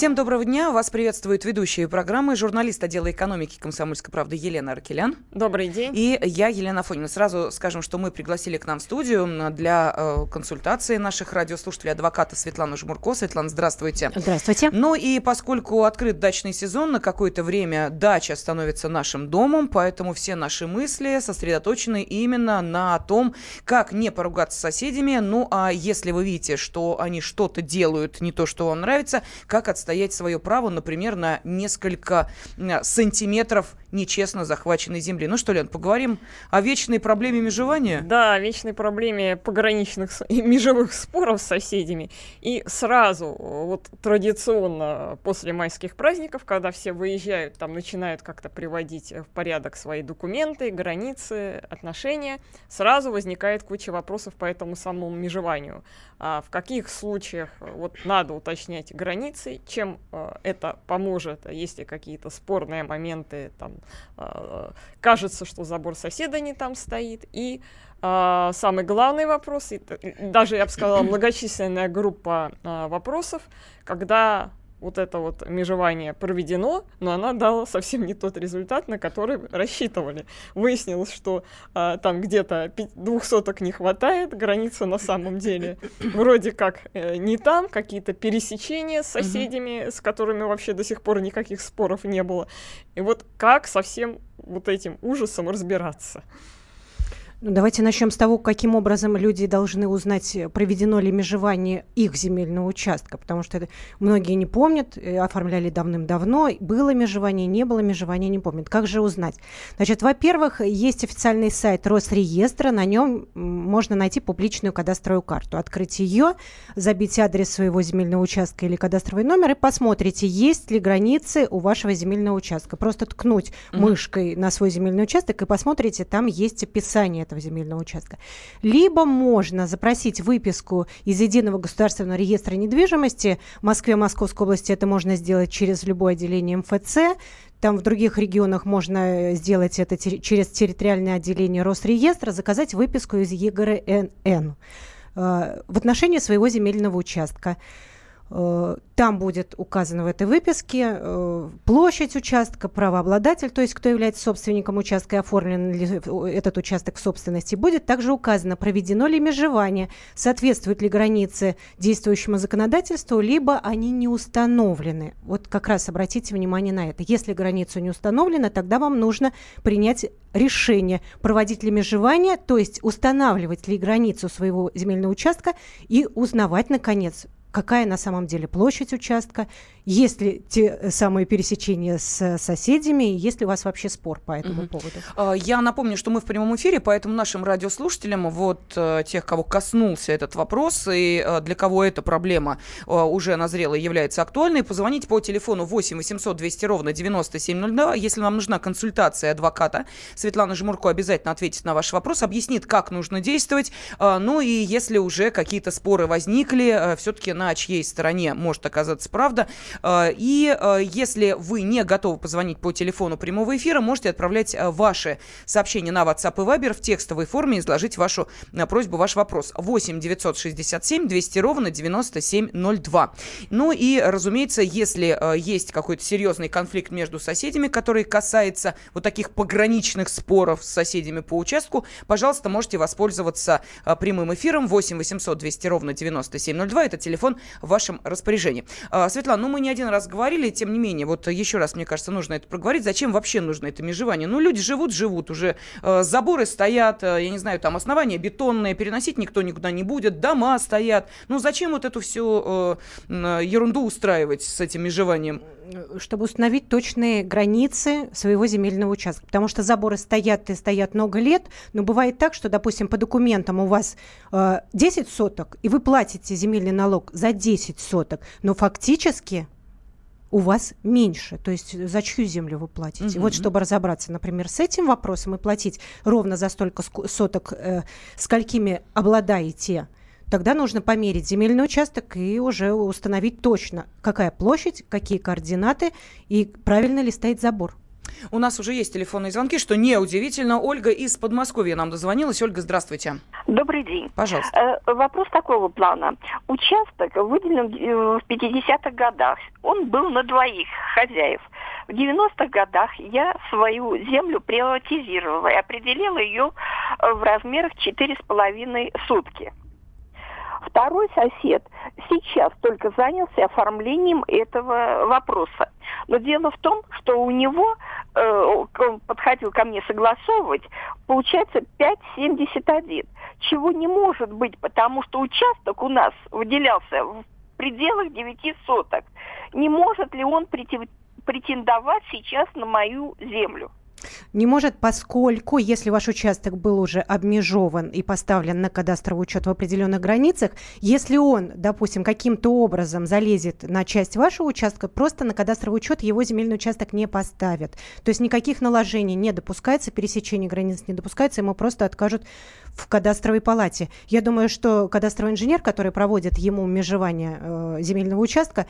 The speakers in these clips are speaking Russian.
Всем доброго дня. Вас приветствует ведущая программы, журналист отдела экономики «Комсомольской правды» Елена Аркелян. Добрый день. И я, Елена Фонина. Сразу скажем, что мы пригласили к нам в студию для э, консультации наших радиослушателей адвоката Светлану Жмурко. Светлана, здравствуйте. Здравствуйте. Ну и поскольку открыт дачный сезон, на какое-то время дача становится нашим домом, поэтому все наши мысли сосредоточены именно на том, как не поругаться с соседями, ну а если вы видите, что они что-то делают не то, что вам нравится, как отстоять отстоять свое право, например, на несколько сантиметров нечестно захваченной земли. Ну что, Лен, поговорим о вечной проблеме межевания? Да, о вечной проблеме пограничных межевых споров с соседями. И сразу, вот традиционно после майских праздников, когда все выезжают, там начинают как-то приводить в порядок свои документы, границы, отношения, сразу возникает куча вопросов по этому самому межеванию. А в каких случаях вот надо уточнять границы, чем э, это поможет, если какие-то спорные моменты, там, э, кажется, что забор соседа не там стоит, и э, самый главный вопрос, и, даже, я бы сказала, многочисленная группа э, вопросов, когда вот это вот межевание проведено, но она дала совсем не тот результат, на который рассчитывали. Выяснилось, что а, там где-то двух соток не хватает, граница на самом деле вроде как э, не там, какие-то пересечения с соседями, с которыми вообще до сих пор никаких споров не было. И вот как со всем вот этим ужасом разбираться? Ну, давайте начнем с того, каким образом люди должны узнать, проведено ли межевание их земельного участка, потому что это многие не помнят, э, оформляли давным-давно, было межевание, не было межевания, не помнят. Как же узнать? Значит, во-первых, есть официальный сайт Росреестра, на нем можно найти публичную кадастровую карту. Открыть ее, забить адрес своего земельного участка или кадастровый номер и посмотрите, есть ли границы у вашего земельного участка. Просто ткнуть mm-hmm. мышкой на свой земельный участок и посмотрите, там есть описание этого земельного участка. Либо можно запросить выписку из Единого государственного реестра недвижимости. В Москве, Московской области это можно сделать через любое отделение МФЦ. Там в других регионах можно сделать это через территориальное отделение Росреестра, заказать выписку из ЕГРНН э, в отношении своего земельного участка. Э, там будет указано в этой выписке э, площадь участка, правообладатель, то есть кто является собственником участка и оформлен ли этот участок в собственности. Будет также указано, проведено ли межевание, соответствуют ли границы действующему законодательству, либо они не установлены. Вот как раз обратите внимание на это. Если границу не установлена, тогда вам нужно принять решение, проводить ли межевание, то есть устанавливать ли границу своего земельного участка и узнавать, наконец, какая на самом деле площадь участка, есть ли те самые пересечения с соседями, есть ли у вас вообще спор по этому угу. поводу? А, я напомню, что мы в прямом эфире, поэтому нашим радиослушателям, вот э, тех, кого коснулся этот вопрос, и э, для кого эта проблема э, уже назрела и является актуальной, позвоните по телефону 8 800 200 ровно 9702. Если вам нужна консультация адвоката, Светлана Жмурко обязательно ответит на ваш вопрос, объяснит, как нужно действовать. Ну и если уже какие-то споры возникли, все-таки на чьей стороне может оказаться правда. Э, и э, если вы не готовы позвонить по телефону прямого эфира, можете отправлять э, ваши сообщения на WhatsApp и Viber в текстовой форме и изложить вашу просьбу, ваш вопрос. 8 967 200 ровно 9702. Ну и, разумеется, если есть какой-то серьезный конфликт между соседями, который касается вот таких пограничных споров с соседями по участку, пожалуйста, можете воспользоваться прямым эфиром 8 800 200 ровно 9702. Это телефон телефон в вашем распоряжении. А, Светлана, ну мы не один раз говорили, тем не менее, вот еще раз, мне кажется, нужно это проговорить. Зачем вообще нужно это межевание? Ну, люди живут, живут уже. Э, заборы стоят, э, я не знаю, там основания бетонные, переносить никто никуда не будет, дома стоят. Ну, зачем вот эту всю ерунду устраивать с этим межеванием? чтобы установить точные границы своего земельного участка. Потому что заборы стоят и стоят много лет, но бывает так, что, допустим, по документам у вас э, 10 соток, и вы платите земельный налог за 10 соток, но фактически у вас меньше. То есть за чью землю вы платите? Угу. Вот чтобы разобраться, например, с этим вопросом и платить ровно за столько соток, э, сколькими обладаете тогда нужно померить земельный участок и уже установить точно, какая площадь, какие координаты и правильно ли стоит забор. У нас уже есть телефонные звонки, что неудивительно. Ольга из Подмосковья нам дозвонилась. Ольга, здравствуйте. Добрый день. Пожалуйста. Э, вопрос такого плана. Участок выделен э, в 50-х годах. Он был на двоих хозяев. В 90-х годах я свою землю приватизировала и определила ее э, в размерах 4,5 сутки. Второй сосед сейчас только занялся оформлением этого вопроса. Но дело в том, что у него, э, он подходил ко мне согласовывать, получается 5,71, чего не может быть, потому что участок у нас выделялся в пределах 9 соток. Не может ли он претендовать сейчас на мою землю? Не может, поскольку, если ваш участок был уже обмежован и поставлен на кадастровый учет в определенных границах, если он, допустим, каким-то образом залезет на часть вашего участка, просто на кадастровый учет его земельный участок не поставят. То есть никаких наложений не допускается, пересечения границ не допускается, ему просто откажут в кадастровой палате. Я думаю, что кадастровый инженер, который проводит ему межевание э, земельного участка,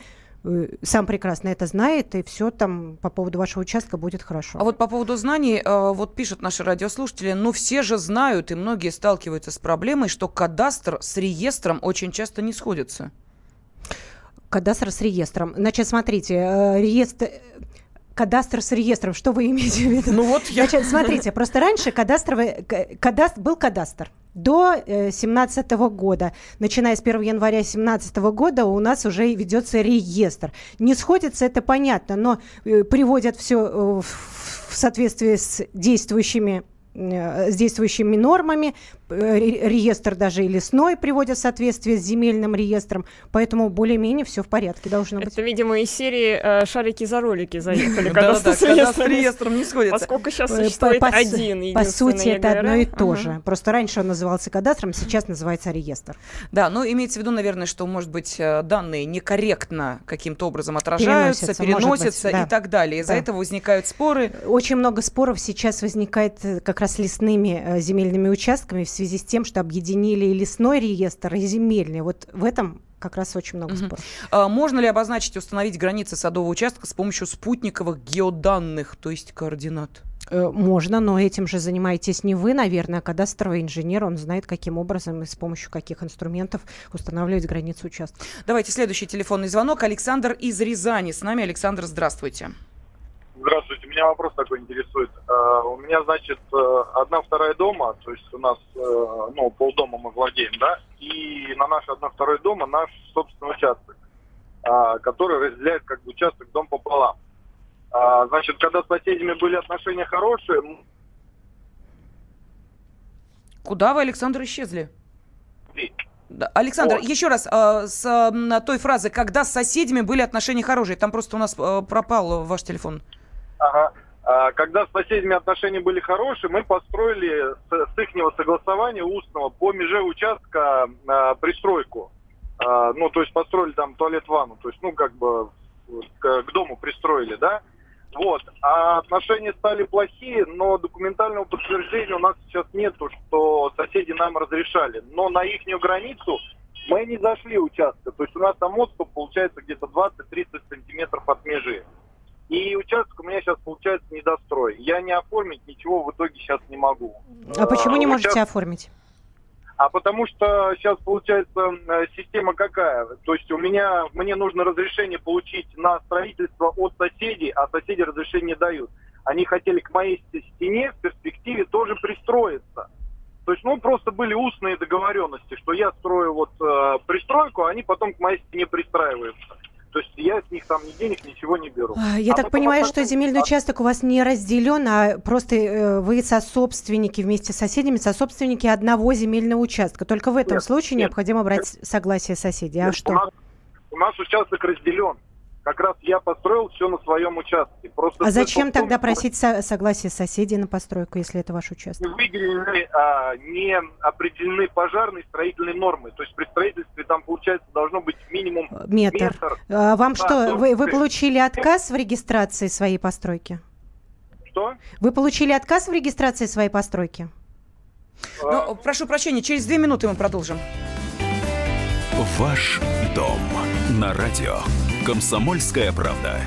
сам прекрасно это знает, и все там по поводу вашего участка будет хорошо. А вот по поводу знаний, э, вот пишут наши радиослушатели, ну все же знают, и многие сталкиваются с проблемой, что кадастр с реестром очень часто не сходится. Кадастр с реестром. Значит, смотрите, э, реестр кадастр с реестром. Что вы имеете в виду? Ну вот я... Значит, смотрите, просто раньше кадастровый, кадаст, был кадастр до 2017 э, года. Начиная с 1 января 2017 года у нас уже ведется реестр. Не сходится, это понятно, но э, приводят все э, в соответствии с действующими с действующими нормами, Э, реестр даже и лесной приводят в соответствие с земельным реестром, поэтому более-менее все в порядке должно быть. Это, видимо, из серии э, «Шарики за ролики» заехали, когда с реестром не сходится. Поскольку сейчас э, существует один По сути, это одно и то же. Просто раньше он назывался кадастром, сейчас называется реестр. Да, но имеется в виду, наверное, что, может быть, данные некорректно каким-то образом отражаются, переносятся и так далее. Из-за этого возникают споры. Очень много споров сейчас возникает как раз лесными земельными участками в связи с тем, что объединили и лесной реестр, и земельный. Вот в этом как раз очень много угу. споров. А можно ли обозначить и установить границы садового участка с помощью спутниковых геоданных, то есть координат? Э, можно, но этим же занимаетесь не вы, наверное, а кадастровый инженер. Он знает, каким образом и с помощью каких инструментов устанавливать границы участка. Давайте следующий телефонный звонок. Александр из Рязани. С нами Александр, здравствуйте. Здравствуйте, меня вопрос такой интересует. Uh, у меня, значит, uh, одна вторая дома, то есть у нас, uh, ну, полдома мы владеем, да, и на наш одна второй дома наш собственный участок, который разделяет как бы участок дом пополам. Значит, когда с соседями были отношения хорошие... Куда вы, Александр, исчезли? Александр, вот. еще раз, э, с э, той фразы, когда с соседями были отношения хорошие, там просто у нас э, пропал ваш телефон. Ага. А, когда с соседями отношения были хорошие, мы построили с, с их согласования устного по меже участка а, пристройку. А, ну, то есть построили там туалет-ванну, то есть, ну, как бы к, к дому пристроили, да. Вот. А отношения стали плохие, но документального подтверждения у нас сейчас нету, что соседи нам разрешали. Но на их границу мы не зашли участка. То есть у нас там отступ получается где-то 20-30 сантиметров от межи. И участок у меня сейчас получается недострой. Я не оформить ничего в итоге сейчас не могу. А почему не можете Участ... оформить? А потому что сейчас получается э, система какая? То есть у меня, мне нужно разрешение получить на строительство от соседей, а соседи разрешение не дают. Они хотели к моей стене в перспективе тоже пристроиться. То есть, ну, просто были устные договоренности, что я строю вот э, пристройку, а они потом к моей стене пристраиваются. То есть я с них там ни денег, ничего не беру. А, я а так понимаю, что земельный участок у вас не разделен, а просто э, вы сособственники вместе с соседями, сособственники одного земельного участка. Только в этом нет, случае нет, необходимо брать нет. согласие соседей. А нет, что? У нас, у нас участок разделен как раз я построил все на своем участке. Просто а зачем том, тогда просить со- согласие соседей на постройку, если это ваш участок? Выделены, а, не определены пожарные строительные нормы. То есть при строительстве там, получается, должно быть минимум метр. метр. А вам да, что, вы, вы получили отказ в регистрации своей постройки? Что? Вы получили отказ в регистрации своей постройки? А... Ну, прошу прощения, через две минуты мы продолжим. Ваш дом на радио. Комсомольская правда.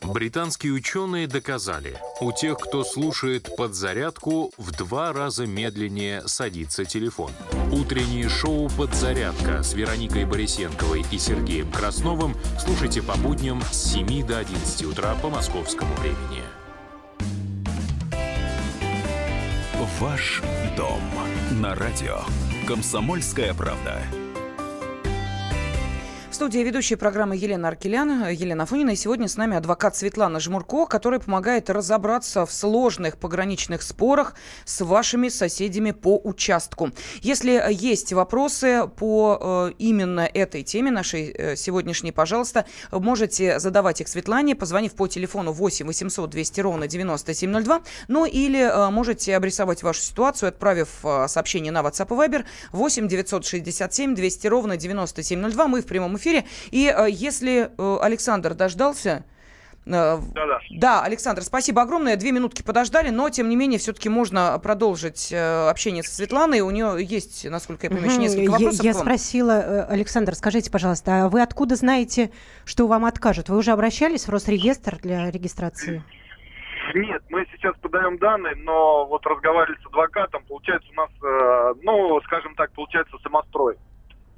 Британские ученые доказали, у тех, кто слушает подзарядку, в два раза медленнее садится телефон. Утреннее шоу «Подзарядка» с Вероникой Борисенковой и Сергеем Красновым слушайте по будням с 7 до 11 утра по московскому времени. Ваш дом на радио. Комсомольская правда студии ведущая программы Елена Аркелян, Елена Афонина. И сегодня с нами адвокат Светлана Жмурко, которая помогает разобраться в сложных пограничных спорах с вашими соседями по участку. Если есть вопросы по э, именно этой теме нашей э, сегодняшней, пожалуйста, можете задавать их Светлане, позвонив по телефону 8 800 200 ровно 9702, ну или э, можете обрисовать вашу ситуацию, отправив сообщение на WhatsApp и Viber 8 967 200 ровно 9702. Мы в прямом эфире эфире. И э, если э, Александр дождался... Да, да. да, Александр, спасибо огромное. Две минутки подождали, но тем не менее все-таки можно продолжить э, общение со Светланой. У нее есть, насколько я понимаю, еще несколько вопросов. Я, я спросила, Александр, скажите, пожалуйста, а вы откуда знаете, что вам откажут? Вы уже обращались в Росреестр для регистрации? Нет, мы сейчас подаем данные, но вот разговаривали с адвокатом, получается у нас, ну, скажем так, получается самострой.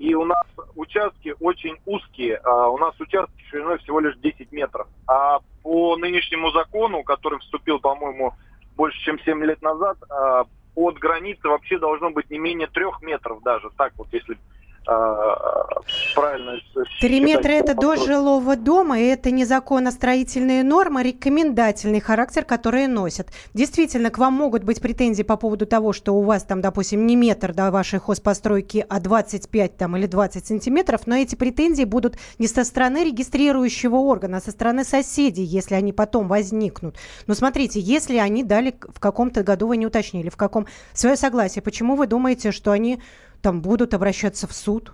И у нас участки очень узкие. А у нас участки шириной всего лишь 10 метров. А по нынешнему закону, который вступил, по-моему, больше, чем 7 лет назад, а, от границы вообще должно быть не менее трех метров даже. Так вот, если правильно. Три метра это до жилого дома, и это не законно-строительные нормы, а рекомендательный характер, которые носят. Действительно, к вам могут быть претензии по поводу того, что у вас там, допустим, не метр до вашей хозпостройки, а 25 там, или 20 сантиметров, но эти претензии будут не со стороны регистрирующего органа, а со стороны соседей, если они потом возникнут. Но смотрите, если они дали в каком-то году, вы не уточнили, в каком свое согласие, почему вы думаете, что они там будут обращаться в суд?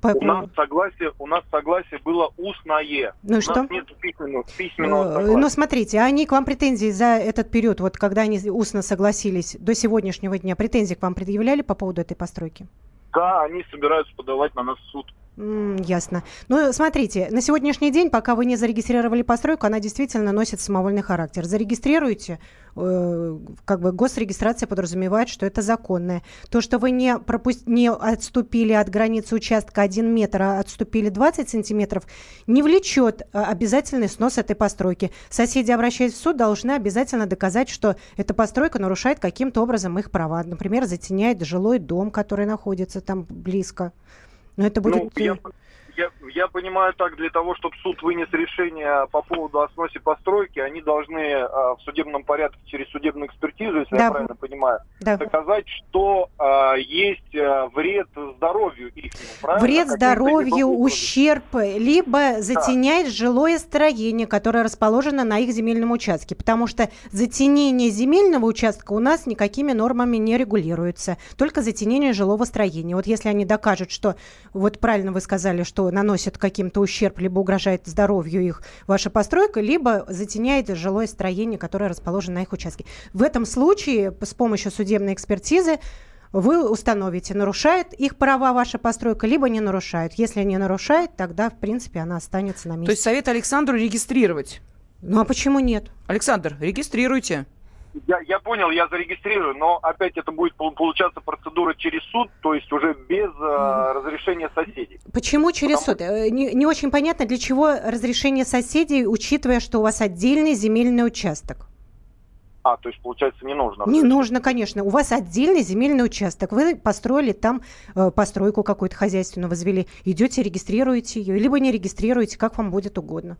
По... У нас согласие, у нас согласие было устное. Ну и у что? Нас нет письменного, письменного э, согласия. Ну смотрите, они к вам претензии за этот период, вот когда они устно согласились до сегодняшнего дня, претензии к вам предъявляли по поводу этой постройки? Да, они собираются подавать на нас в суд. Mm, ясно. Ну, смотрите, на сегодняшний день, пока вы не зарегистрировали постройку, она действительно носит самовольный характер. Зарегистрируйте, э, как бы госрегистрация подразумевает, что это законное. То, что вы не, пропу- не отступили от границы участка 1 метр, а отступили 20 сантиметров, не влечет э, обязательный снос этой постройки. Соседи, обращаясь в суд, должны обязательно доказать, что эта постройка нарушает каким-то образом их права. Например, затеняет жилой дом, который находится там близко. Но это будет... Ну, я, я, я понимаю так, для того, чтобы суд вынес решение по поводу о сносе постройки, они должны э, в судебном порядке через судебную экспертизу, если да. я правильно понимаю, да. доказать, что э, есть э, вред здоровью их. Вред здоровью, ущерб, либо затеняет да. жилое строение, которое расположено на их земельном участке, потому что затенение земельного участка у нас никакими нормами не регулируется, только затенение жилого строения. Вот если они докажут, что, вот правильно вы сказали, что наносит каким-то ущерб, либо угрожает здоровью их ваша постройка, либо затеняет жилое строение, которое расположено на их участке. В этом случае с помощью судебной экспертизы вы установите, нарушает их права ваша постройка, либо не нарушает. Если не нарушает, тогда, в принципе, она останется на месте. То есть совет Александру регистрировать? Ну а почему нет? Александр, регистрируйте. Я, я понял, я зарегистрирую, но опять это будет получаться процедура через суд, то есть уже без э, разрешения соседей. Почему через Потому... суд? Э, не, не очень понятно, для чего разрешение соседей, учитывая, что у вас отдельный земельный участок. А, то есть, получается, не нужно? Не нужно, конечно. У вас отдельный земельный участок. Вы построили там э, постройку какую-то хозяйственную, возвели. Идете, регистрируете ее, либо не регистрируете, как вам будет угодно.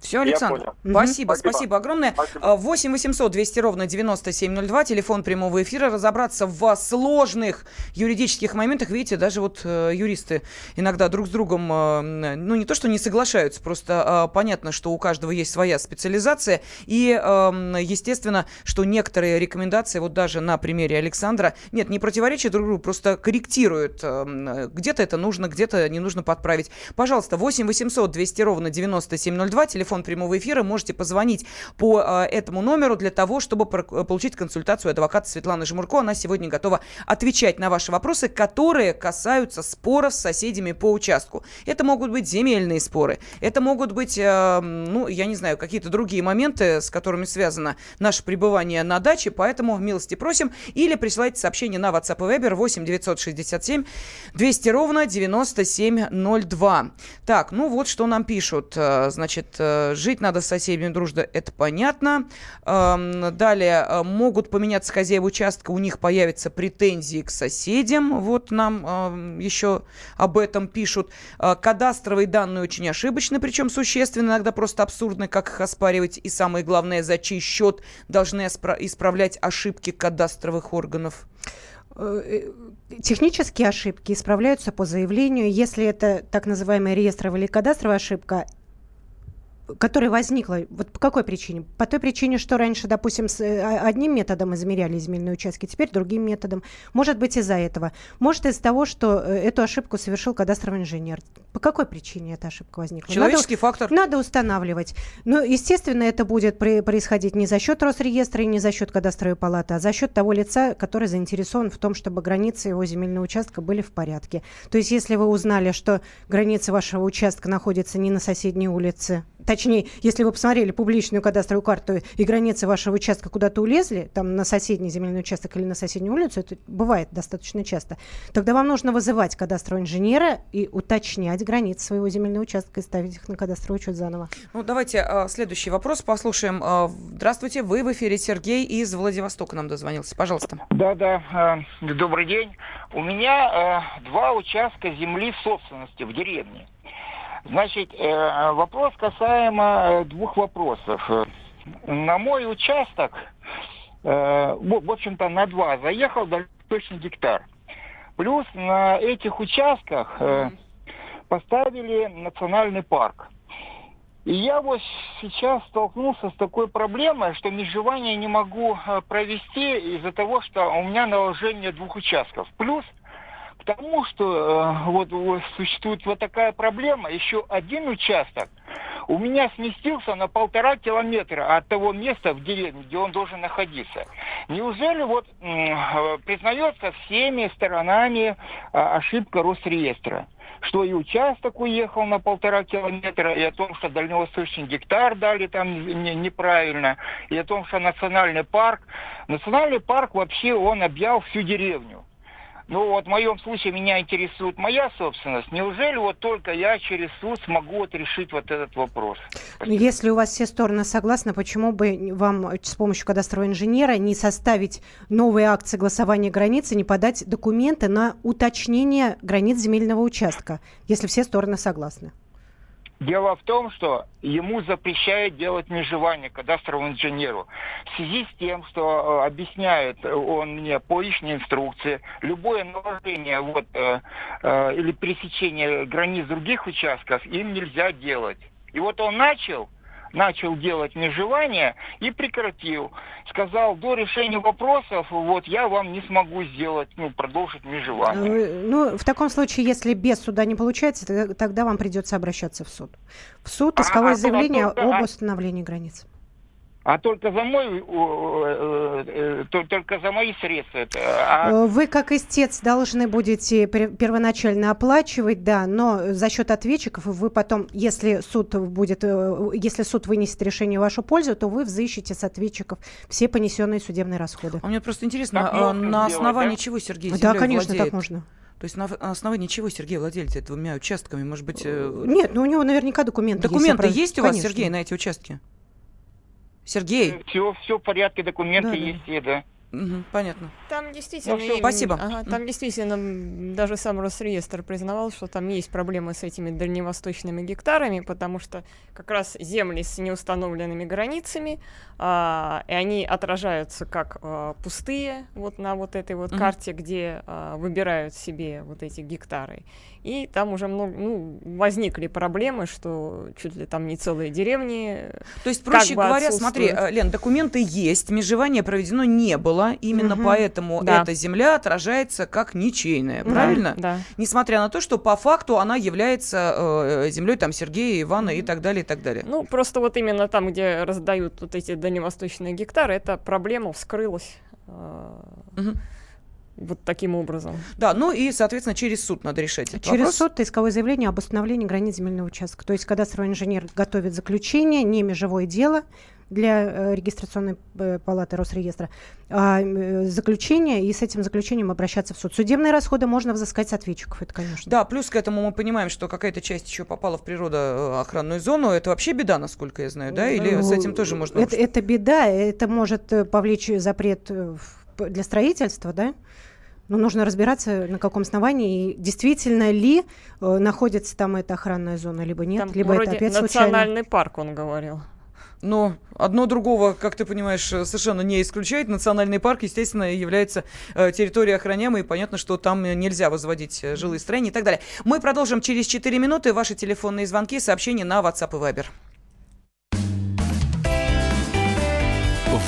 Все, Александр. Спасибо, спасибо, спасибо огромное. Спасибо. 8 800 200 ровно 9702, телефон прямого эфира. Разобраться в сложных юридических моментах. Видите, даже вот э, юристы иногда друг с другом, э, ну не то, что не соглашаются, просто э, понятно, что у каждого есть своя специализация. И, естественно, что некоторые рекомендации, вот даже на примере Александра, нет, не противоречат друг другу, просто корректируют. Где-то это нужно, где-то не нужно подправить. Пожалуйста, 8 800 200 ровно 9702, телефон телефон прямого эфира. Можете позвонить по э, этому номеру для того, чтобы получить консультацию адвоката Светланы Жмурко. Она сегодня готова отвечать на ваши вопросы, которые касаются споров с соседями по участку. Это могут быть земельные споры, это могут быть, э, ну, я не знаю, какие-то другие моменты, с которыми связано наше пребывание на даче, поэтому милости просим. Или присылайте сообщение на WhatsApp и Viber 8 967 200 ровно 9702. Так, ну вот что нам пишут. Э, значит, э, жить надо с соседями дружно, это понятно. Эм, далее, э, могут поменяться хозяева участка, у них появятся претензии к соседям. Вот нам эм, еще об этом пишут. Кадастровые данные очень ошибочны, причем существенно, иногда просто абсурдно, как их оспаривать. И самое главное, за чей счет должны исправлять ошибки кадастровых органов. Технические ошибки исправляются по заявлению. Если это так называемая реестровая или кадастровая ошибка, которая возникла, вот по какой причине? По той причине, что раньше, допустим, с э, одним методом измеряли земельные участки, теперь другим методом. Может быть из-за этого. Может из-за того, что э, эту ошибку совершил кадастровый инженер. По какой причине эта ошибка возникла? Человеческий надо, фактор. Надо устанавливать. Но, естественно, это будет происходить не за счет Росреестра и не за счет кадастровой палаты, а за счет того лица, который заинтересован в том, чтобы границы его земельного участка были в порядке. То есть, если вы узнали, что границы вашего участка находятся не на соседней улице, точнее, если вы посмотрели публичную кадастровую карту и границы вашего участка куда-то улезли, там на соседний земельный участок или на соседнюю улицу, это бывает достаточно часто, тогда вам нужно вызывать кадастрового инженера и уточнять границы своего земельного участка и ставить их на кадастровый учет заново. Ну, давайте э, следующий вопрос послушаем. Э, здравствуйте, вы в эфире. Сергей из Владивостока нам дозвонился. Пожалуйста. Да-да, э, добрый день. У меня э, два участка земли в собственности в деревне. Значит, э, вопрос касаемо э, двух вопросов. На мой участок, э, в общем-то, на два заехал точно гектар. Плюс на этих участках поставили национальный парк. И я вот сейчас столкнулся с такой проблемой, что межевание не могу провести из-за того, что у меня наложение двух участков. Плюс к тому, что э, вот, вот существует вот такая проблема, еще один участок у меня сместился на полтора километра от того места в деревне, где он должен находиться. Неужели вот э, признается всеми сторонами э, ошибка Росреестра? что и участок уехал на полтора километра, и о том, что дальневосточный гектар дали там не, неправильно, и о том, что национальный парк. Национальный парк вообще он объял всю деревню. Ну вот в моем случае меня интересует моя собственность. Неужели вот только я через суд смогу вот решить вот этот вопрос? Спасибо. Если у вас все стороны согласны, почему бы вам с помощью кадастрового инженера не составить новые акты согласования границы, не подать документы на уточнение границ земельного участка, если все стороны согласны? Дело в том, что ему запрещают делать межевание кадастровому инженеру. В связи с тем, что э, объясняет он мне по личной инструкции, любое наложение вот, э, э, или пересечение границ других участков им нельзя делать. И вот он начал начал делать межевание и прекратил. Сказал, до решения вопросов, вот я вам не смогу сделать, ну, продолжить межевание. Э, ну, в таком случае, если без суда не получается, тогда вам придется обращаться в суд. В суд исковое а, заявление а, об установлении границ. А только за мой, э, э, только за мои средства. А... Э, вы как истец должны будете первоначально оплачивать, да, но за счет ответчиков вы потом, если суд будет, если суд вынесет решение в вашу пользу, то вы взыщете с ответчиков все понесенные судебные расходы. А мне просто интересно, а на основании делать, чего Сергей Да, конечно, владеет? так можно. То есть на основании чего Сергей владелец двумя участками? Может быть... Нет, ну у него наверняка документы Документы есть, есть у вас, конечно. Сергей, на эти участки? Сергей. Все, все в порядке, документы да, есть, да. да. Угу, понятно. Там действительно... Ну, все, спасибо. Ага, там действительно даже сам Росреестр признавал, что там есть проблемы с этими дальневосточными гектарами, потому что как раз земли с неустановленными границами, а, и они отражаются как а, пустые вот на вот этой вот угу. карте, где а, выбирают себе вот эти гектары. И там уже много, ну, возникли проблемы, что чуть ли там не целые деревни. То есть, проще говоря, смотри, Лен, документы есть, межевание проведено не было, именно Мгм. поэтому Да. эта земля отражается как ничейная, Да, правильно? Да. Несмотря на то, что по факту она является э, землей там Сергея, Ивана и так далее, и так далее. Ну, просто вот именно там, где раздают вот эти дальневосточные гектары, эта проблема вскрылась э, Мгм. Вот таким образом. Да, ну и, соответственно, через суд надо решать этот Через вопрос. суд исковое заявление об установлении границ земельного участка. То есть кадастровый инженер готовит заключение, не межевое дело для э, регистрационной э, палаты Росреестра, а э, заключение, и с этим заключением обращаться в суд. Судебные расходы можно взыскать с ответчиков, это конечно. Да, плюс к этому мы понимаем, что какая-то часть еще попала в природоохранную зону. Это вообще беда, насколько я знаю, да? Или с этим тоже можно... Это, это беда, это может повлечь запрет для строительства, да? Но нужно разбираться, на каком основании, и действительно ли э, находится там эта охранная зона, либо нет, Там либо это опять случайно. национальный парк, он говорил. Но одно другого, как ты понимаешь, э, совершенно не исключает. Национальный парк, естественно, является э, территорией охраняемой, и понятно, что там э, нельзя возводить жилые строения и так далее. Мы продолжим через 4 минуты. Ваши телефонные звонки, сообщения на WhatsApp и Viber.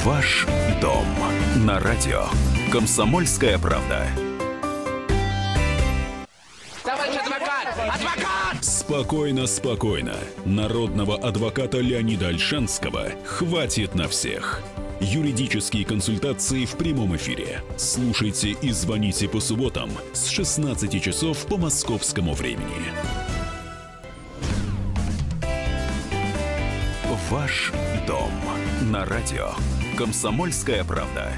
Ваш дом на радио. Комсомольская правда. Спокойно, спокойно. Народного адвоката Леонида Альшанского хватит на всех. Юридические консультации в прямом эфире. Слушайте и звоните по субботам с 16 часов по московскому времени. Ваш дом на радио. Комсомольская правда.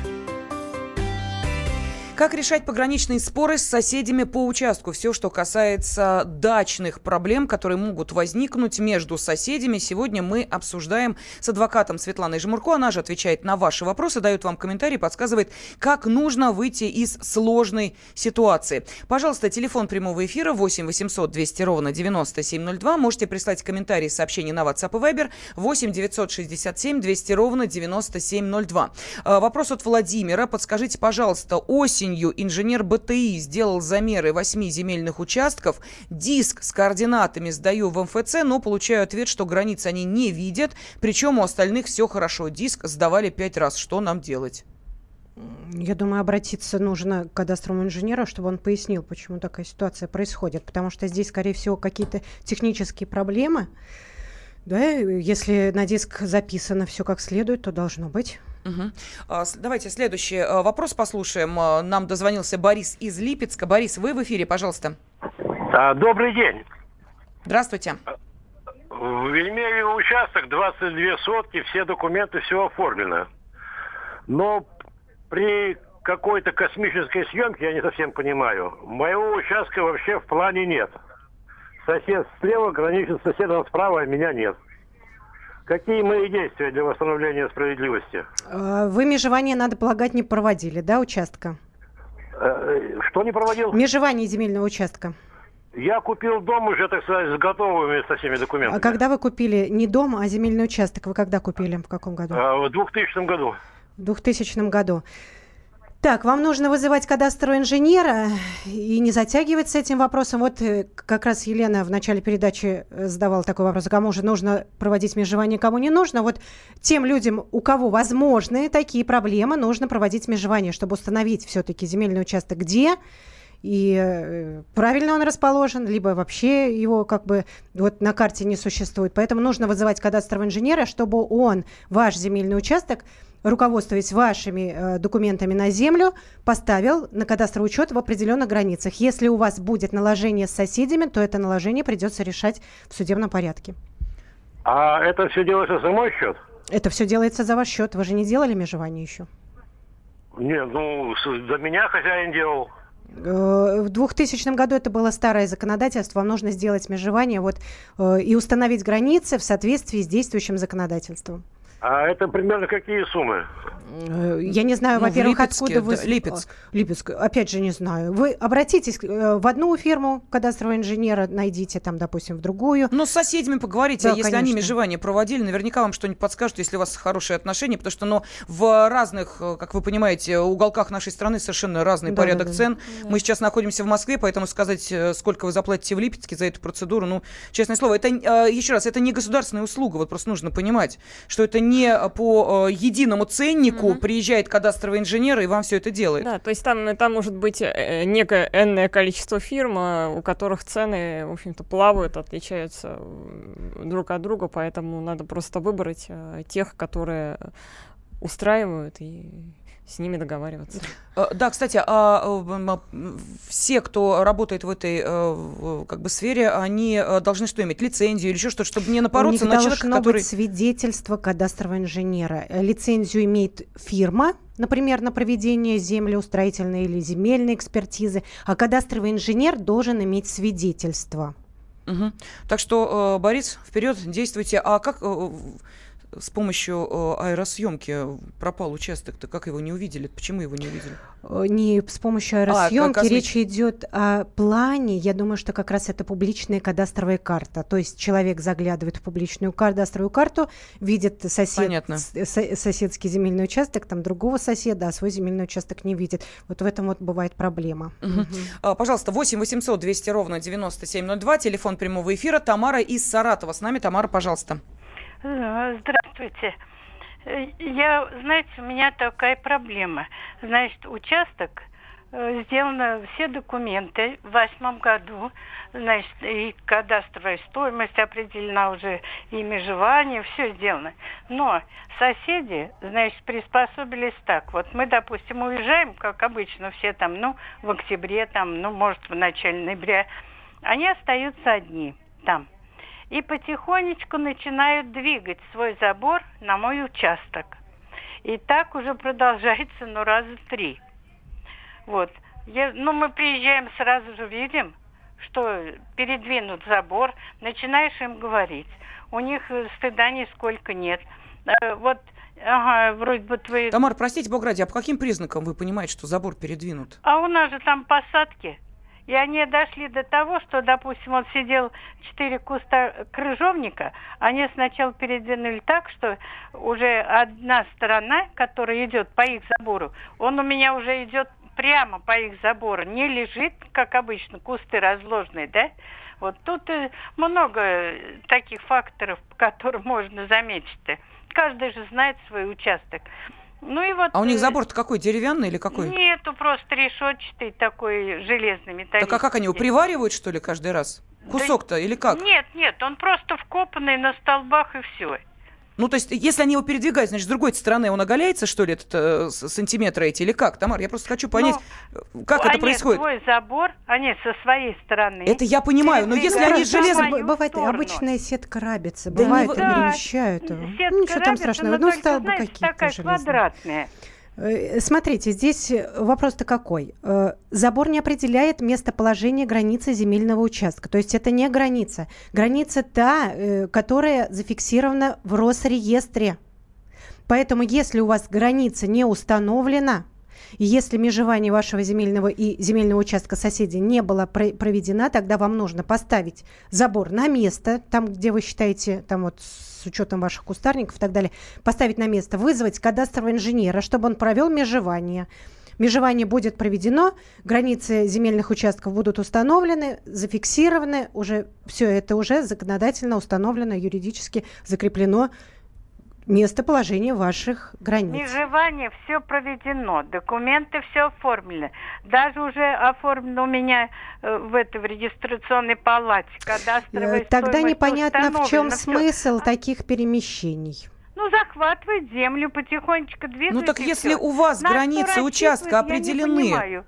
Как решать пограничные споры с соседями по участку? Все, что касается дачных проблем, которые могут возникнуть между соседями, сегодня мы обсуждаем с адвокатом Светланой Жмурко. Она же отвечает на ваши вопросы, дает вам комментарии, подсказывает, как нужно выйти из сложной ситуации. Пожалуйста, телефон прямого эфира 8 800 200 ровно 9702. Можете прислать комментарии, сообщения на WhatsApp и Viber 8 967 200 ровно 9702. А, Вопрос от Владимира. Подскажите, пожалуйста, осенью инженер БТИ сделал замеры 8 земельных участков. Диск с координатами сдаю в МФЦ, но получаю ответ, что границ они не видят. Причем у остальных все хорошо. Диск сдавали 5 раз. Что нам делать? Я думаю, обратиться нужно к кадастровому инженеру, чтобы он пояснил, почему такая ситуация происходит. Потому что здесь, скорее всего, какие-то технические проблемы. Да, если на диск записано все как следует, то должно быть. С- Давайте следующий а, вопрос послушаем. А, Нам дозвонился Борис из Липецка. Борис, вы в эфире, пожалуйста. А, Добрый день. Здравствуйте. Имею участок 22 сотки, все документы, все оформлено. Но при какой-то космической съемке, я не совсем понимаю, моего участка вообще в плане нет. Сосед слева граничит с соседом справа, а меня нет. Какие мои действия для восстановления справедливости? А, Вы межевание, надо полагать, не проводили, да, участка? Э, Что не проводил? Межевание земельного участка. Я купил дом уже, так сказать, с готовыми со всеми документами. А когда вы купили не дом, а земельный участок, вы когда купили? В каком году? А, В 2000 году. В 2000 году. Так, вам нужно вызывать кадастрового инженера и не затягивать с этим вопросом. Вот э, как раз Елена в начале передачи э, задавала такой вопрос, кому же нужно проводить межевание, кому не нужно. Вот тем людям, у кого возможны такие проблемы, нужно проводить межевание, чтобы установить все-таки земельный участок где и э, правильно он расположен, либо вообще его как бы вот на карте не существует. Поэтому нужно вызывать кадастрового инженера, чтобы он ваш земельный участок руководствуясь вашими э, документами на землю, поставил на кадастровый учет в определенных границах. Если у вас будет наложение с соседями, то это наложение придется решать в судебном порядке. А это все делается за мой счет? Это все делается за ваш счет. Вы же не делали межевание еще? Не, ну, до меня хозяин делал. Э, В 2000 году это было старое законодательство. Вам нужно сделать межевание вот, э, и установить границы в соответствии с действующим законодательством. А это примерно какие суммы? Э, Я не знаю, Ну, во-первых, откуда вы... да, Липецк. А, Липецк, опять же, не знаю. Вы обратитесь э, в одну фирму кадастрового инженера, найдите там, допустим, в другую. Ну, с соседями поговорите, Да, а если они конечно. межевание проводили, наверняка вам что-нибудь подскажут, если у вас хорошие отношения, потому что, ну, в разных, э, как вы понимаете, уголках нашей страны совершенно разный Да, порядок да, да. цен. Мы сейчас находимся в Москве, поэтому сказать, сколько вы заплатите в Липецке за эту процедуру, ну, честное слово, это, еще раз, это не государственная услуга, вот просто нужно понимать, что это не по единому ценнику угу. приезжает кадастровый инженер и вам все это делает. Да, то есть там, там может быть некое энное количество фирм, у которых цены, в общем-то, плавают, отличаются друг от друга, поэтому надо просто выбрать тех, которые устраивают и с ними договариваться. Э, да, кстати, а, а все, кто работает в этой э, как бы сфере, они э, должны что иметь? Лицензию или еще что-то, чтобы не напороться на человека, который... быть свидетельство кадастрового инженера. Лицензию имеет фирма, например, на проведение землеустроительной или земельной экспертизы, а кадастровый инженер должен иметь свидетельство. Угу. Так что, Борис, вперед, действуйте. А как с помощью э, аэросъемки пропал участок-то? Как его не увидели? Почему его не увидели? Э, не с помощью а, аэросъемки. А, речь идет о плане. Я думаю, что как раз это публичная кадастровая карта. То есть человек заглядывает в публичную кадастровую карту, видит сосед, соседский земельный участок, там другого соседа, а свой земельный участок не видит. Вот в этом вот бывает проблема. Угу. Угу. А, пожалуйста, 8 800 200 ровно 9702, телефон прямого эфира. Тамара из Саратова. С нами. Тамара, пожалуйста. Здравствуйте. Я, знаете, у меня такая проблема. Значит, участок э, сделано все документы в восьмом году, значит, и кадастровая стоимость определена уже, и межевание, все сделано. Но соседи, значит, приспособились так. Вот мы, допустим, уезжаем, как обычно, все там, ну, в октябре, там, ну, может, в начале ноября. Они остаются одни там и потихонечку начинают двигать свой забор на мой участок. И так уже продолжается, ну, раза три. Вот. Я, ну, мы приезжаем, сразу же видим, что передвинут забор, начинаешь им говорить. У них стыда нисколько нет. Э, вот Ага, вроде бы твои... Тамара, простите, бог ради, а по каким признакам вы понимаете, что забор передвинут? А у нас же там посадки. И они дошли до того, что, допустим, он сидел четыре куста крыжовника, они сначала передвинули так, что уже одна сторона, которая идет по их забору, он у меня уже идет прямо по их забору, не лежит, как обычно, кусты разложенные, да? Вот тут э, много таких факторов, которые можно заметить. -то. Каждый же знает свой участок. Ну и вот. А у них э, забор какой, деревянный или какой? Нету, просто решетчатый такой железный металлический. Так а как они его приваривают что ли каждый раз? Кусок-то да... или как? Нет, нет, он просто вкопанный на столбах и все. Ну, то есть, если они его передвигают, значит, с другой стороны он оголяется, что ли, этот э, сантиметры эти, или как? Тамар, я просто хочу понять, ну, как это происходит. свой забор, они со своей стороны. Это я понимаю, но если они железом... Бывает, сторону. обычная сетка рабится, да бывает, не... да, перемещают его. Сетка ну, ничего там страшного, ну, столбы какие-то такая железные. квадратная. Э, смотрите, здесь вопрос-то какой. Э, забор не определяет местоположение границы земельного участка. То есть это не граница. Граница та, э, которая зафиксирована в Росреестре. Поэтому если у вас граница не установлена, и если межевание вашего земельного и земельного участка соседей не было проведено, тогда вам нужно поставить забор на место, там, где вы считаете, там вот с учетом ваших кустарников и так далее, поставить на место, вызвать кадастрового инженера, чтобы он провел межевание. Межевание будет проведено, границы земельных участков будут установлены, зафиксированы, уже все это уже законодательно установлено, юридически закреплено местоположение ваших границ. Межевание все проведено, документы все оформлены. Даже уже оформлено у меня э, в этой в регистрационной палате кадастровая э, Тогда непонятно, в чем все. смысл таких перемещений. Ну, захватывает землю, потихонечку двигается. Ну, так если все. у вас На границы участка определены... Э,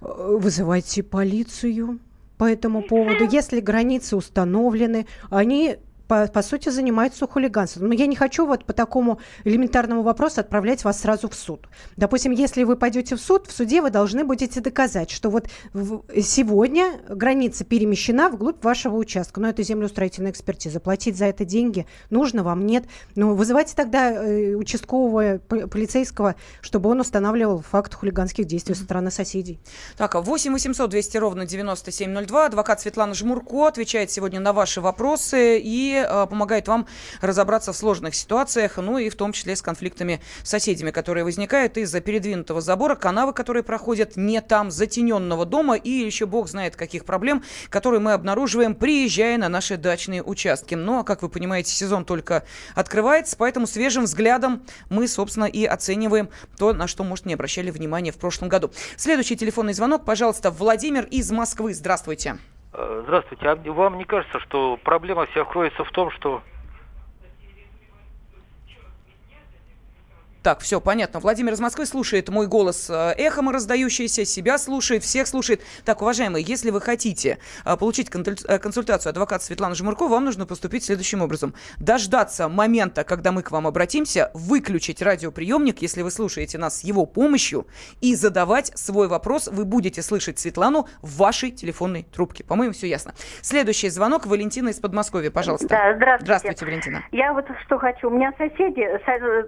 вызывайте полицию по этому поводу. Если границы установлены, они по, по сути, занимаются хулиганством. Но я не хочу вот по такому элементарному вопросу отправлять вас сразу в суд. Допустим, если вы пойдете в суд, в суде вы должны будете доказать, что вот сегодня граница перемещена вглубь вашего участка. Но это землеустроительная экспертиза. Платить за это деньги нужно вам, нет. Но вызывайте тогда э, участкового полицейского, чтобы он устанавливал факт хулиганских действий со стороны соседей. Так, 8 800 200 ровно 9702. Адвокат Светлана Жмурко отвечает сегодня на ваши вопросы. И э, помогает вам разобраться в сложных ситуациях, ну и в том числе с конфликтами с соседями, которые возникают из-за передвинутого забора, канавы, которые проходят не там, затененного дома и еще бог знает каких проблем, которые мы обнаруживаем, приезжая на наши дачные участки. Ну, а как вы понимаете, сезон только открывается, поэтому свежим взглядом мы, собственно, и оцениваем то, на что, может, не обращали внимания в прошлом году. Следующий телефонный звонок, пожалуйста, Владимир из Москвы. Здравствуйте. Э, здравствуйте. А вам не кажется, что проблема вся кроется в том, что Так, все, понятно. Владимир из Москвы слушает мой голос э, эхом раздающийся, себя слушает, всех слушает. Так, уважаемые, если вы хотите э, получить э, консультацию адвоката Светланы Жмурко, вам нужно поступить следующим образом. Дождаться момента, когда мы к вам обратимся, выключить радиоприемник, если вы слушаете нас с его помощью, и задавать свой вопрос. Вы будете слышать Светлану в вашей телефонной трубке. По-моему, все ясно. Следующий звонок. Валентина из Подмосковья, пожалуйста. Да, здравствуйте. Здравствуйте, Валентина. Я вот что хочу. У меня соседи,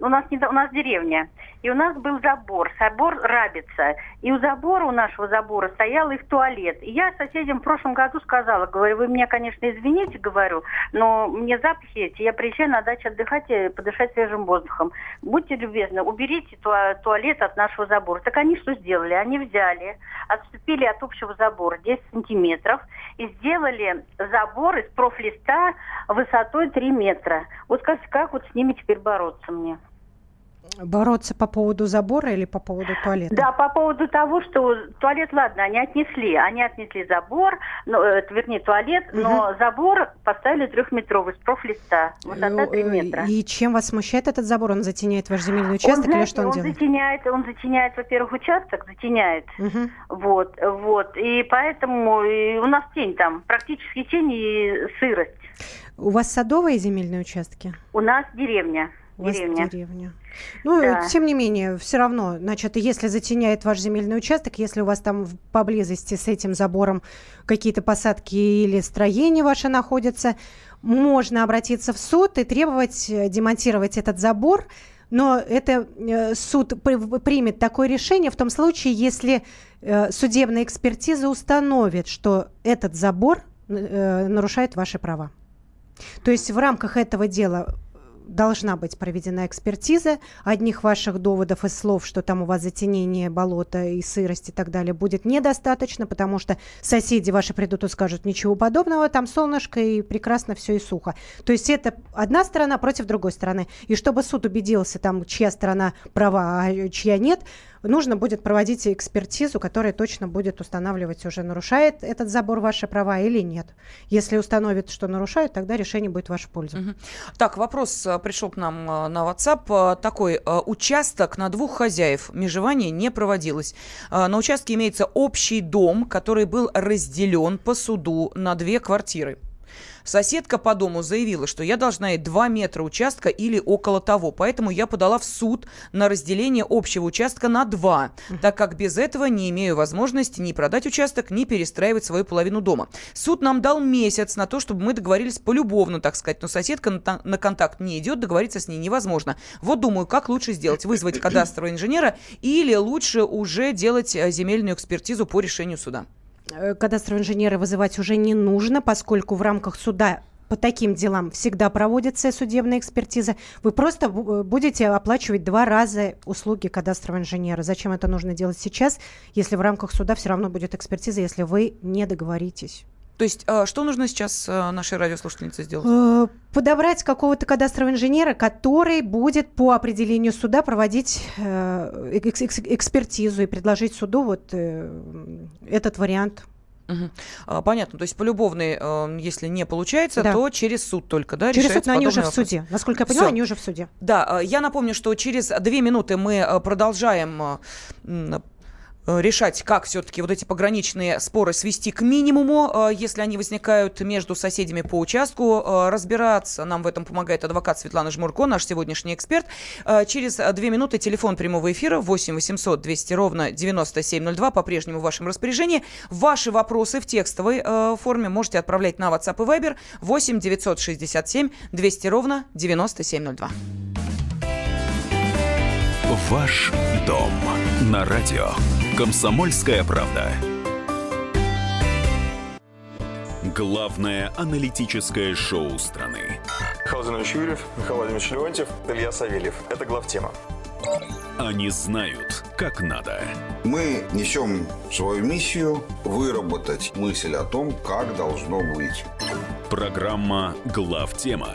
у нас, у нас деревня деревня. И у нас был забор, забор рабится. И у забора, у нашего забора стоял их туалет. И я соседям в прошлом году сказала, говорю, вы меня, конечно, извините, говорю, но мне запахи эти, я приезжаю на дачу отдыхать и подышать свежим воздухом. Будьте любезны, уберите туалет от нашего забора. Так они что сделали? Они взяли, отступили от общего забора 10 сантиметров и сделали забор из профлиста высотой 3 метра. Вот как, как вот с ними теперь бороться мне? Бороться по поводу забора или по поводу туалета? Да, по поводу того, что туалет, ладно, они отнесли. Они отнесли забор, ну, вернее, туалет, угу. но забор поставили трехметровый с профлиста, высота 3 э, метра. И чем вас смущает этот забор? Он затеняет ваш земельный участок он, знаете, или что он, он делает? Затеняет, он затеняет, во-первых, участок, затеняет. Угу. Вот, вот. И поэтому и у нас тень там, практически тень и сырость. У вас садовые земельные участки? У нас деревня. У вас деревня. деревня. Ну, да. тем не менее, все равно, значит, если затеняет ваш земельный участок, если у вас там поблизости с этим забором какие-то посадки или строения ваши находятся, можно обратиться в суд и требовать э, демонтировать этот забор, но это э, суд примет такое решение в том случае, если э, судебная экспертиза установит, что этот забор нарушает ваши права. То есть в рамках этого дела должна быть проведена экспертиза. Одних ваших доводов и слов, что там у вас затенение болота и сырость и так далее, будет недостаточно, потому что соседи ваши придут и скажут ничего подобного, там солнышко и прекрасно все и сухо. То есть это одна сторона против другой стороны. И чтобы суд убедился, там, чья сторона права, а чья нет, нужно будет проводить экспертизу, которая точно будет устанавливать, уже нарушает этот забор ваши права или нет. Если установит, что нарушает, тогда решение будет в вашу пользу. Угу. Так, вопрос э, пришел к нам э, на WhatsApp. Э, такой участок на двух хозяев межевание не проводилось. На участке имеется общий дом, который был разделен по суду на две квартиры. Соседка по дому заявила, что я должна ей 2 метра участка или около того, поэтому я подала в суд на разделение общего участка на 2, так как без этого не имею возможности ни продать участок, ни перестраивать свою половину дома. Суд нам дал месяц на то, чтобы мы договорились полюбовно, так сказать, но соседка на, на контакт не идет, договориться с ней невозможно. Вот думаю, как лучше сделать? Вызвать кадастрового инженера или лучше уже делать э, земельную экспертизу по решению суда? Э, кадастрового инженера вызывать уже не нужно, поскольку в рамках суда по таким делам всегда проводится судебная экспертиза. Вы просто э, будете оплачивать два раза услуги кадастрового инженера. Зачем это нужно делать сейчас, если в рамках суда все равно будет экспертиза, если вы не договоритесь? То есть, а, что нужно сейчас а, нашей радиослушательнице сделать? Э, подобрать какого-то кадастрового инженера, который будет по определению суда проводить э, экспертизу и предложить суду вот э, этот вариант. Угу. Понятно. То есть полюбовный, если не получается, да. то через суд только, да? Через суд, но они уже вопрос. в суде. Насколько я Всё. они уже в суде. Да, я напомню, что через две минуты мы продолжаем Э, решать, как все-таки вот эти пограничные споры свести к минимуму, э, если они возникают между соседями по участку. Э, разбираться нам в этом помогает адвокат Светлана Жмурко, наш сегодняшний эксперт. Через две минуты телефон прямого эфира 8 800 200 ровно 9702 по-прежнему в вашем распоряжении. Ваши вопросы в текстовой форме можете отправлять на WhatsApp и Viber 8 967 200 ровно 9702. Ваш дом на радио. Комсомольская правда. Главное аналитическое шоу страны. Михаил Зинович Юрьев, Михаил Владимирович Леонтьев, Илья Савельев. Это главтема. Они знают, как надо. Мы несем свою миссию выработать мысль о том, как должно быть. Программа «Главтема»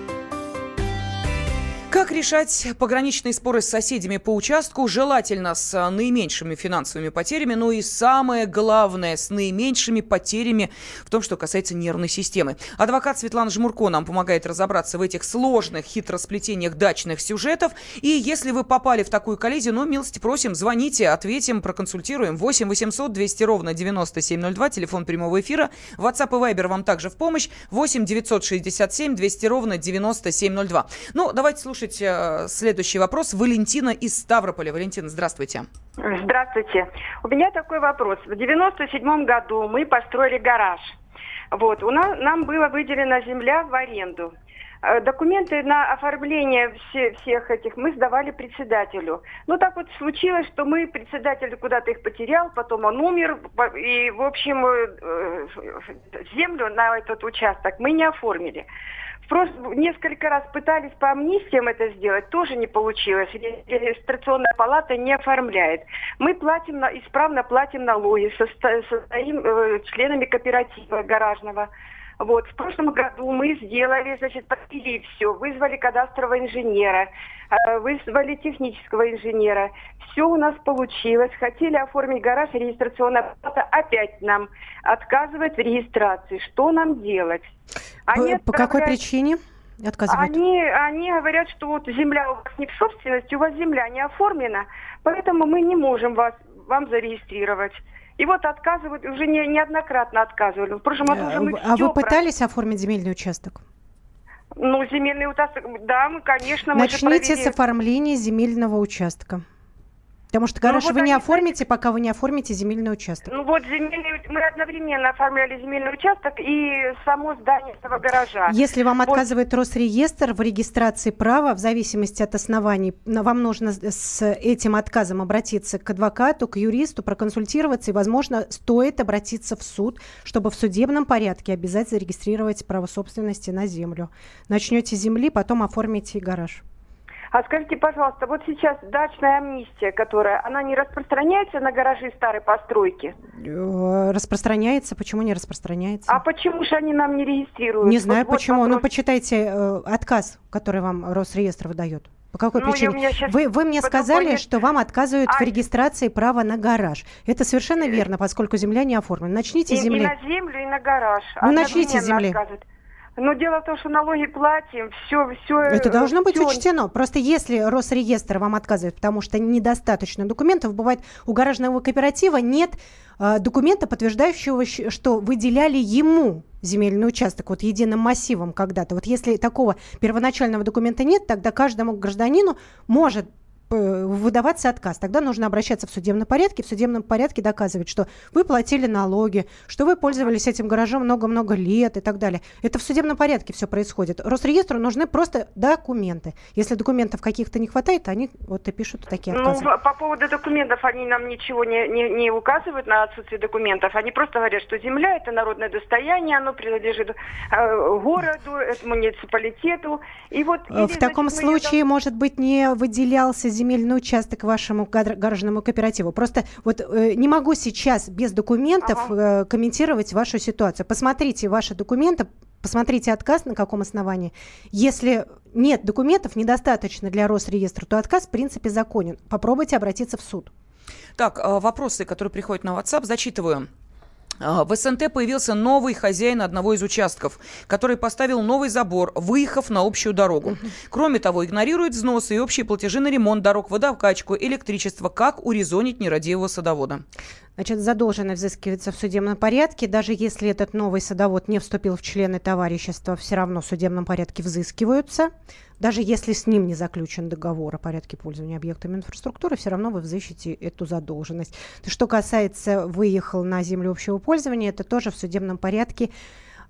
Решать пограничные споры с соседями по участку? Желательно с а, наименьшими финансовыми потерями, но и самое главное, с наименьшими потерями в том, что касается нервной системы. Адвокат Светлана Жмурко нам помогает разобраться в этих сложных хитросплетениях дачных сюжетов. И если вы попали в такую коллизию, ну, милости просим, звоните, ответим, проконсультируем. 8 800 200 ровно 9702, телефон прямого эфира. WhatsApp и Viber вам также в помощь. 8 967 200 ровно 9702. Ну, давайте слушать слушать э, следующий вопрос. Валентина из Ставрополя. Валентина, здравствуйте. Здравствуйте. У меня такой вопрос. В 97 году мы построили гараж. Вот, у нас, нам была выделена земля в аренду. Э, документы на оформление все, всех этих мы сдавали председателю. Ну, так вот случилось, что мы, председатель куда-то их потерял, потом он умер, и, в общем, э, землю на этот участок мы не оформили. Просто несколько раз пытались по амнистиям это сделать, тоже не получилось. Регистрационная палата не оформляет. Мы платим, на, исправно платим налоги, состоим э, членами кооператива гаражного. Вот, в прошлом году мы сделали, значит, подпилили все, вызвали кадастрового инженера, э, вызвали технического инженера. Все у нас получилось. Хотели оформить гараж, регистрационная плата опять нам отказывает в регистрации. Что нам делать? Они по, по какой причине? Отказывают? Они, они говорят, что вот земля у вас не в собственности, у вас земля не оформлена, поэтому мы не можем вас, вам зарегистрировать. И вот отказывают, уже не, неоднократно отказывали. В прошлом году уже мы А вы пытались про... оформить земельный участок? Ну, земельный участок, да, мы, конечно, Начните мы провели... с оформления земельного участка. Потому что гараж ну, вот вы не оформите, пока вы не оформите земельный участок. Ну вот земельный, мы одновременно оформляли земельный участок и само здание этого гаража. Если вам вот. отказывает Росреестр в регистрации права, в зависимости от оснований, вам нужно с этим отказом обратиться к адвокату, к юристу, проконсультироваться, и, возможно, стоит обратиться в суд, чтобы в судебном порядке обязать зарегистрировать право собственности на землю. Начнете с земли, потом оформите гараж. А скажите, пожалуйста, вот сейчас дачная амнистия, которая, она не распространяется на гаражи старой постройки? Э, распространяется. Почему не распространяется? А почему же они нам не регистрируют? Не знаю вот, почему. Вот ну, почитайте э, отказ, который вам Росреестр выдает. По какой ну, причине? Вы, вы мне сказали, что вам отказывают а... в регистрации права на гараж. Это совершенно верно, поскольку земля не оформлена. Начните с земли. И на землю, и на гараж. Ну, начните с земли. Отказывают. Но дело в том, что налоги платим, все, все. Это должно быть все... учтено. Просто если Росреестр вам отказывает, потому что недостаточно документов, бывает у гаражного кооператива нет э, документа, подтверждающего, что выделяли ему земельный участок вот единым массивом когда-то. Вот если такого первоначального документа нет, тогда каждому гражданину может выдаваться отказ. Тогда нужно обращаться в судебном порядке, в судебном порядке доказывать, что вы платили налоги, что вы пользовались этим гаражом много-много лет и так далее. Это в судебном порядке все происходит. Росреестру нужны просто документы. Если документов каких-то не хватает, они вот и пишут такие ну, отказы. Ну, по поводу документов они нам ничего не, не, не указывают на отсутствие документов. Они просто говорят, что земля это народное достояние, оно принадлежит э, городу, муниципалитету. И вот, в или, таком значит, случае, может быть, не выделялся земельный участок вашему гаражному кооперативу. Просто вот э, не могу сейчас без документов ага. э, комментировать вашу ситуацию. Посмотрите ваши документы, посмотрите отказ на каком основании. Если нет документов, недостаточно для Росреестра, то отказ в принципе законен. Попробуйте обратиться в суд. Так, э, вопросы, которые приходят на WhatsApp, зачитываю. В СНТ появился новый хозяин одного из участков, который поставил новый забор, выехав на общую дорогу. Кроме того, игнорирует взносы и общие платежи на ремонт дорог, водокачку, электричество. Как урезонить нерадивого садовода? Значит, задолженность взыскивается в судебном порядке. Даже если этот новый садовод не вступил в члены товарищества, все равно в судебном порядке взыскиваются. Даже если с ним не заключен договор о порядке пользования объектами инфраструктуры, все равно вы взыщете эту задолженность. Что касается выехал на землю общего пользования, это тоже в судебном порядке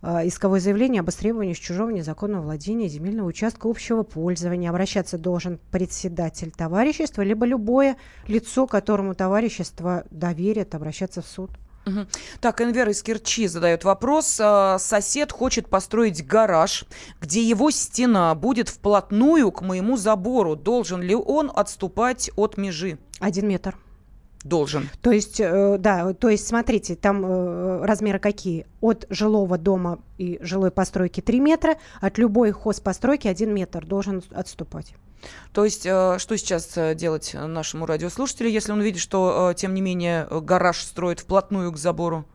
исковое заявление об истребовании с чужого незаконного владения земельного участка общего пользования. Обращаться должен председатель товарищества, либо любое лицо, которому товарищество доверит обращаться в суд. Мгм. Так, Энвер из Керчи задает вопрос. А, Сосед хочет построить гараж, где его стена будет вплотную к моему забору. Должен ли он отступать от межи? Один метр. Должен. То есть, э, да, то есть, смотрите, там э, размеры какие? От жилого дома и жилой постройки 3 метра, от любой хозпостройки 1 метр должен отступать. То есть, э, что сейчас делать нашему радиослушателю, если он видит, что, тем не менее, гараж строит вплотную к забору?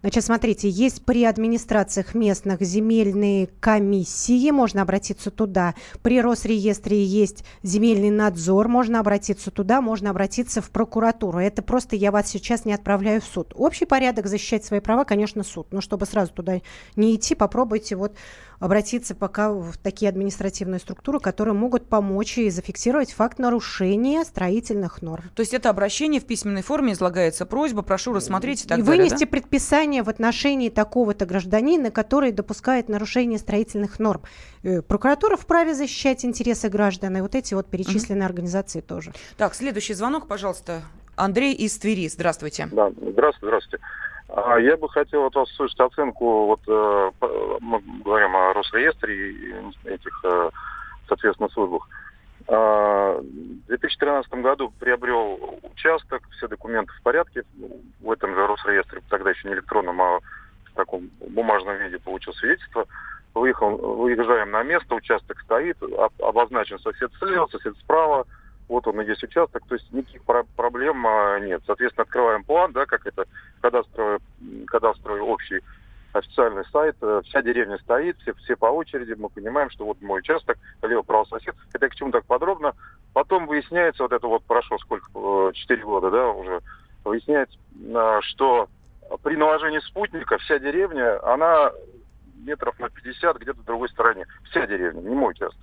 Значит, смотрите, есть при администрациях местных земельные комиссии, можно обратиться туда. При Росреестре есть земельный надзор, можно обратиться туда, можно обратиться в прокуратуру. Это просто я вас сейчас не отправляю в суд. Общий порядок защищать свои права, конечно, суд. Но чтобы сразу туда не идти, попробуйте вот обратиться пока в такие административные структуры, которые могут помочь и зафиксировать факт нарушения строительных норм. То есть это обращение в письменной форме излагается просьба, прошу рассмотреть и так и далее, вынести да? предписание в отношении такого-то гражданина, который допускает нарушение строительных норм. Э, Прокуратура вправе защищать интересы граждан, и вот эти вот перечисленные организации тоже. Так, следующий звонок, пожалуйста. Андрей из Твери. Здравствуйте. Да, здравствуйте, здравствуйте. А, Я бы хотел от вас услышать оценку, вот э, мы говорим о Росреестре и этих, э, соответственно, службах. А, В 2013 году приобрел участок, все документы в порядке, в этом же Росреестре, тогда еще не электронном, а в таком бумажном виде получил свидетельство. Выехал, выезжаем на место, участок стоит, об- обозначен сосед слева, сосед справа, вот он и есть участок, то есть никаких про- проблем а, нет. Соответственно, открываем план, да, как это кадастровый, кадастровый общий официальный сайт, э, вся деревня стоит, все, все по очереди, мы понимаем, что вот мой участок, лево право сосед. Это к чему так подробно. Потом выясняется, вот это вот прошло сколько, 4 года, да, уже, выясняется, а, что при наложении спутника вся деревня, она метров на 50 где-то в другой стороне. Вся деревня, не мой участок.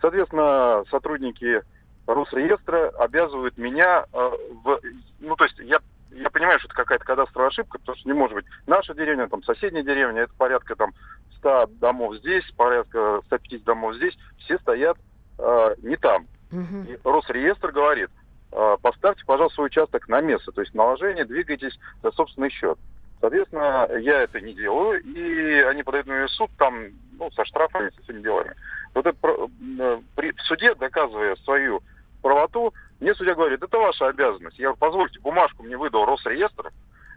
Соответственно, сотрудники Росреестра обязывают меня э, в... Ну, то есть я, я понимаю, что это какая-то кадастровая ошибка, потому что не может быть наша деревня, там соседняя деревня, это порядка там 100 домов здесь, порядка 150 домов здесь, все стоят э, не там. И Росреестр говорит, э, поставьте, пожалуйста, свой участок на место, то есть наложение, двигайтесь за собственный счет. Соответственно, я это не делаю, и они подают на суд там, ну, со штрафами, со всеми делами. Вот это э, при, в суде, доказывая свою правоту, мне судья говорит, это ваша обязанность. Я говорю, позвольте, бумажку мне выдал Росреестр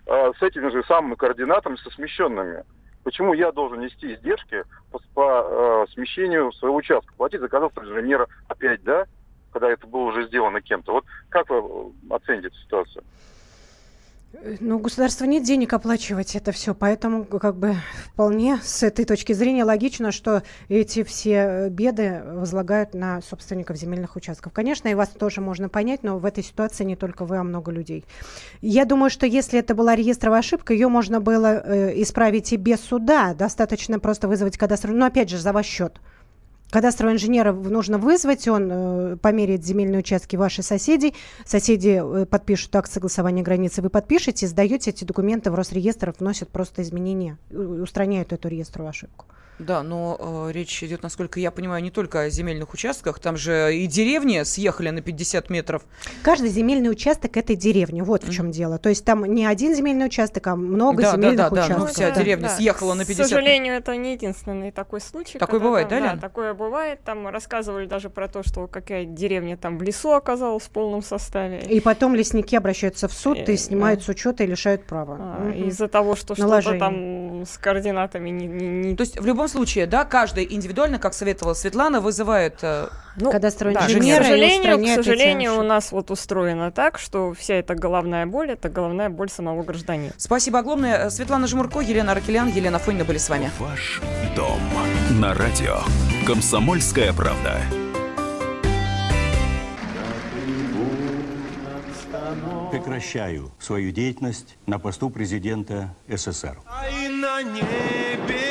э, с этими же самыми координатами, со смещенными. Почему я должен нести издержки по, по, э, смещению своего участка? Платить за кадастрового инженера опять, да? Когда это было уже сделано кем-то. Вот как вы э, оцените эту ситуацию? Ну, у государства нет денег оплачивать это все, поэтому как бы вполне с этой точки зрения логично, что эти все э, беды возлагают на собственников земельных участков. Конечно, и вас тоже можно понять, но в этой ситуации не только вы, а много людей. Я думаю, что если это была реестровая ошибка, ее можно было э, исправить и без суда. Достаточно просто вызвать кадастровый, но опять же, за ваш счет. Кадастрового инженера нужно вызвать, он э, померяет земельные участки ваших соседей, соседи э, подпишут акт согласования границы, вы подпишете, сдаете эти документы в Росреестр, вносят просто изменения, э, устраняют эту реестровую ошибку. Да, но э, речь идет, насколько я понимаю, не только о земельных участках, там же и деревни съехали на 50 метров. Каждый земельный участок этой деревни, вот в чем дело. То есть там не один земельный участок, а много Да, да, земельных да, да, ну, участков. вся деревня съехала на 50 К сожалению, это не единственный такой случай. Такое бывает, там, да, Лен? такое бывает. Там рассказывали даже про то, что какая деревня там в лесу оказалась в полном составе. И потом лесники обращаются в суд Э, и снимают с учета и лишают права. А, Мгм. Из-за того, что что-то там с координатами не, не- не- То есть в любом случае, да, каждый индивидуально, как советовала Светлана, вызывает э, Кадастрового Да, инженера к сожалению, к сожалению, у нас вот устроено так, что вся эта головная боль это головная боль самого гражданина. Спасибо огромное. Светлана Жмурко, Елена Аркелян, Елена Фонина были с вами. Ваш дом на радио. Комсомольская правда. Прекращаю свою деятельность на посту президента СССР. А и на небе.